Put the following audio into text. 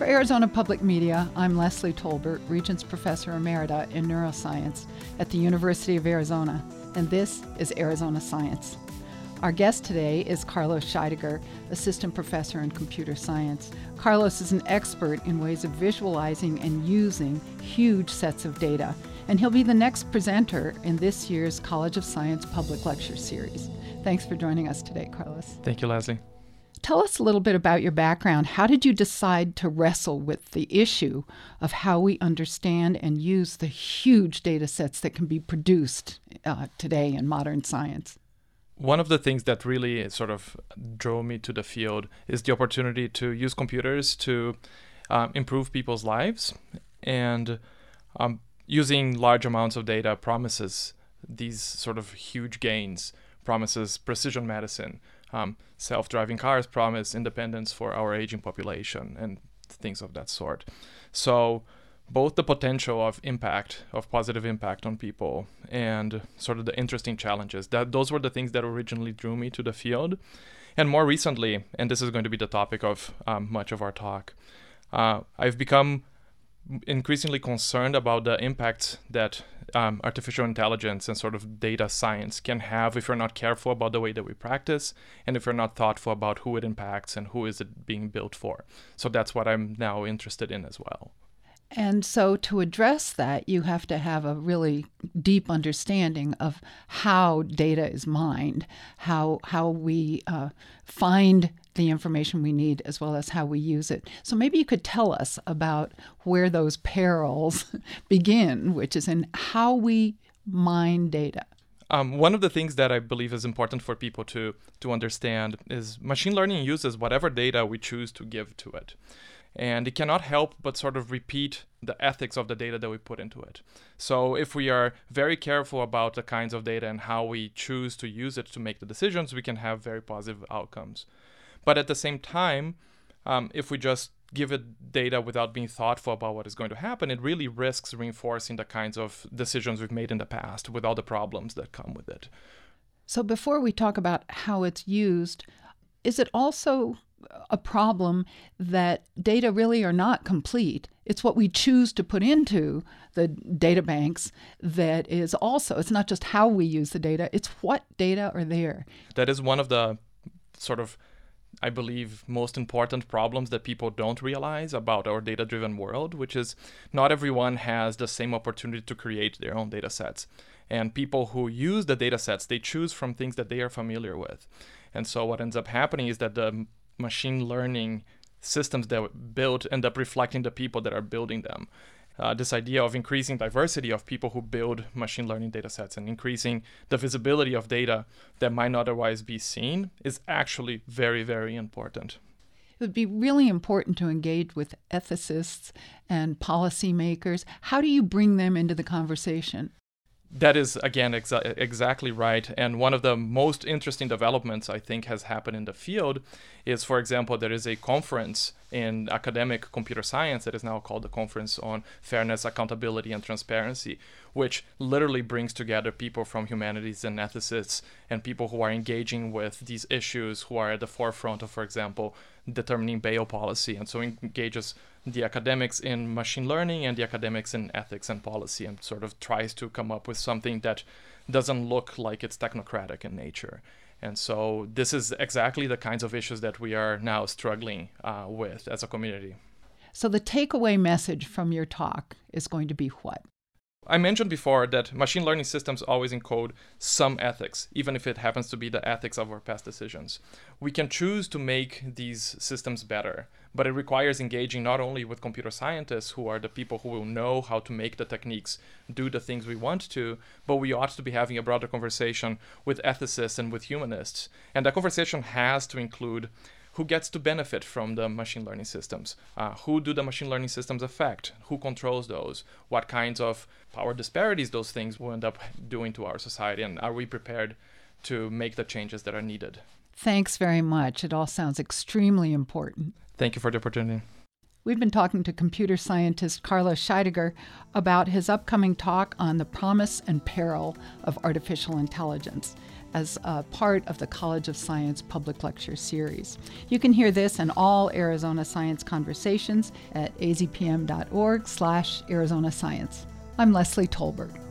For Arizona Public Media, I'm Leslie Tolbert, Regents Professor Emerita in Neuroscience at the University of Arizona, and this is Arizona Science. Our guest today is Carlos Scheidegger, Assistant Professor in Computer Science. Carlos is an expert in ways of visualizing and using huge sets of data, and he'll be the next presenter in this year's College of Science Public Lecture Series. Thanks for joining us today, Carlos. Thank you, Leslie. Tell us a little bit about your background. How did you decide to wrestle with the issue of how we understand and use the huge data sets that can be produced uh, today in modern science? one of the things that really sort of drove me to the field is the opportunity to use computers to um, improve people's lives and um, using large amounts of data promises these sort of huge gains promises precision medicine um, self-driving cars promise independence for our aging population and things of that sort. So both the potential of impact of positive impact on people and sort of the interesting challenges that those were the things that originally drew me to the field. And more recently and this is going to be the topic of um, much of our talk uh, i've become increasingly concerned about the impacts that um, artificial intelligence and sort of data science can have if we're not careful about the way that we practice and if we're not thoughtful about who it impacts and who is it being built for. So that's what i'm now interested in as well. And so, to address that, you have to have a really deep understanding of how data is mined, how how we uh, find the information we need, as well as how we use it. So, maybe you could tell us about where those perils begin, which is in how we mine data. Um, one of the things that I believe is important for people to to understand is machine learning uses whatever data we choose to give to it and it cannot help but sort of repeat the ethics of the data that we put into it. So if we are very careful about the kinds of data and how we choose to use it to make the decisions, we can have very positive outcomes. But at the same time, um, if we just give it data without being thoughtful about what is going to happen, it really risks reinforcing the kinds of decisions we've made in the past with all the problems that come with it. So before we talk about how it's used, is it also a problem that data really are not complete. It's what we choose to put into the data banks that is also, it's not just how we use the data, it's what data are there. That is one of the sort of, I believe, most important problems that people don't realize about our data driven world, which is not everyone has the same opportunity to create their own data sets. And people who use the data sets, they choose from things that they are familiar with. And so what ends up happening is that the machine learning systems that built end up reflecting the people that are building them. Uh, this idea of increasing diversity of people who build machine learning data sets and increasing the visibility of data that might not otherwise be seen is actually very, very important. It would be really important to engage with ethicists and policymakers. How do you bring them into the conversation? That is again exa- exactly right. And one of the most interesting developments I think has happened in the field is, for example, there is a conference in academic computer science that is now called the Conference on Fairness, Accountability, and Transparency, which literally brings together people from humanities and ethicists and people who are engaging with these issues, who are at the forefront of, for example, determining bail policy, and so engages the academics in machine learning and the academics in ethics and policy and sort of tries to come up with something that doesn't look like it's technocratic in nature. And so this is exactly the kinds of issues that we are now struggling uh, with as a community. So the takeaway message from your talk is going to be what? I mentioned before that machine learning systems always encode some ethics, even if it happens to be the ethics of our past decisions. We can choose to make these systems better, but it requires engaging not only with computer scientists, who are the people who will know how to make the techniques do the things we want to, but we ought to be having a broader conversation with ethicists and with humanists. And that conversation has to include who gets to benefit from the machine learning systems? Uh, who do the machine learning systems affect? Who controls those? What kinds of power disparities those things will end up doing to our society? And are we prepared to make the changes that are needed? Thanks very much. It all sounds extremely important. Thank you for the opportunity. We've been talking to computer scientist Carlos Scheidegger about his upcoming talk on the promise and peril of artificial intelligence. As a part of the College of Science public lecture series. You can hear this and all Arizona Science conversations at azpm.org slash Arizona Science. I'm Leslie Tolbert.